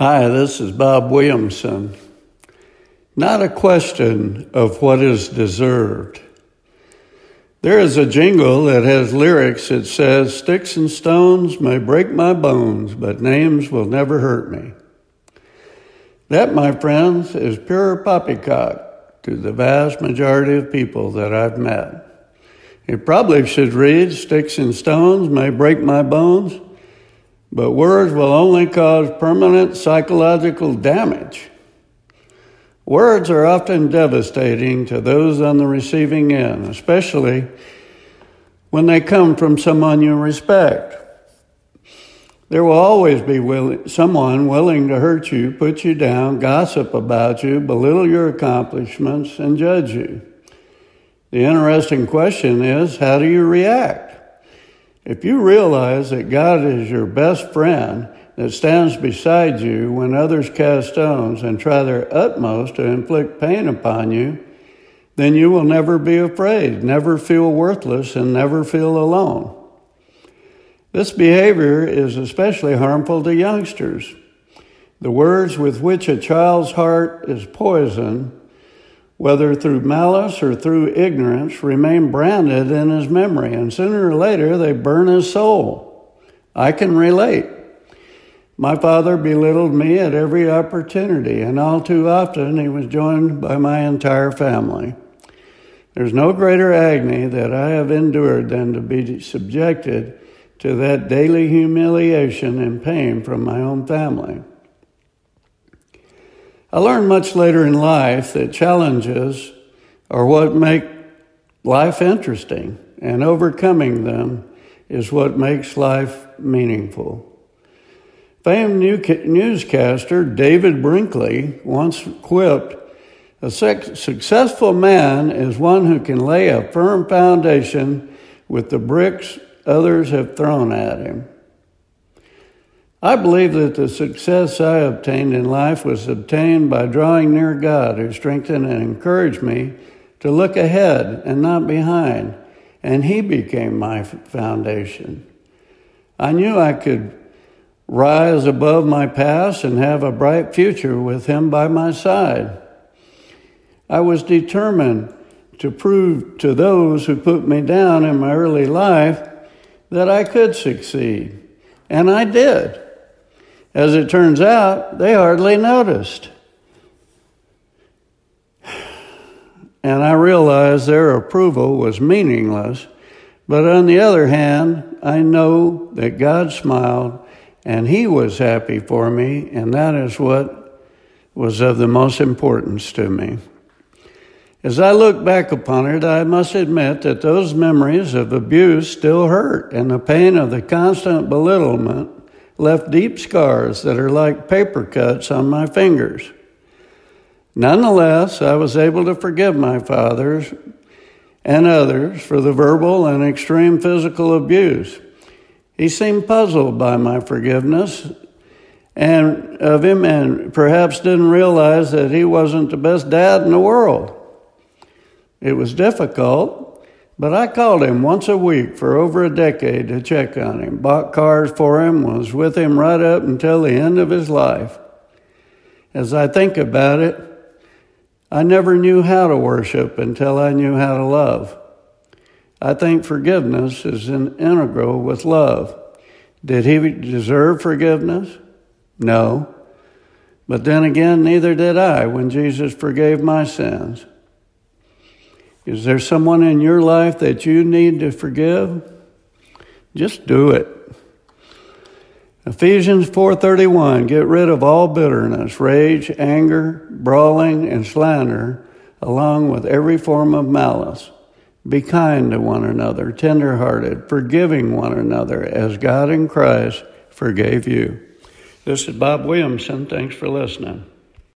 Hi, this is Bob Williamson. Not a question of what is deserved. There is a jingle that has lyrics that says, Sticks and stones may break my bones, but names will never hurt me. That, my friends, is pure poppycock to the vast majority of people that I've met. It probably should read, Sticks and stones may break my bones, but words will only cause permanent psychological damage. Words are often devastating to those on the receiving end, especially when they come from someone you respect. There will always be will- someone willing to hurt you, put you down, gossip about you, belittle your accomplishments, and judge you. The interesting question is how do you react? If you realize that God is your best friend that stands beside you when others cast stones and try their utmost to inflict pain upon you, then you will never be afraid, never feel worthless, and never feel alone. This behavior is especially harmful to youngsters. The words with which a child's heart is poisoned, whether through malice or through ignorance, remain branded in his memory, and sooner or later they burn his soul. I can relate. My father belittled me at every opportunity, and all too often he was joined by my entire family. There's no greater agony that I have endured than to be subjected to that daily humiliation and pain from my own family. I learned much later in life that challenges are what make life interesting, and overcoming them is what makes life meaningful. Famed newscaster David Brinkley once quipped, A successful man is one who can lay a firm foundation with the bricks others have thrown at him. I believe that the success I obtained in life was obtained by drawing near God, who strengthened and encouraged me to look ahead and not behind, and He became my foundation. I knew I could rise above my past and have a bright future with Him by my side. I was determined to prove to those who put me down in my early life that I could succeed, and I did. As it turns out, they hardly noticed. And I realized their approval was meaningless. But on the other hand, I know that God smiled and he was happy for me, and that is what was of the most importance to me. As I look back upon it, I must admit that those memories of abuse still hurt, and the pain of the constant belittlement left deep scars that are like paper cuts on my fingers. Nonetheless, I was able to forgive my fathers and others for the verbal and extreme physical abuse. He seemed puzzled by my forgiveness and of him and perhaps didn't realize that he wasn't the best dad in the world. It was difficult, but I called him once a week for over a decade to check on him, bought cars for him, was with him right up until the end of his life. As I think about it, I never knew how to worship until I knew how to love. I think forgiveness is an integral with love. Did he deserve forgiveness? No. But then again, neither did I when Jesus forgave my sins. Is there someone in your life that you need to forgive? Just do it. Ephesians 4:31 Get rid of all bitterness, rage, anger, brawling and slander, along with every form of malice. Be kind to one another, tenderhearted, forgiving one another as God in Christ forgave you. This is Bob Williamson. Thanks for listening.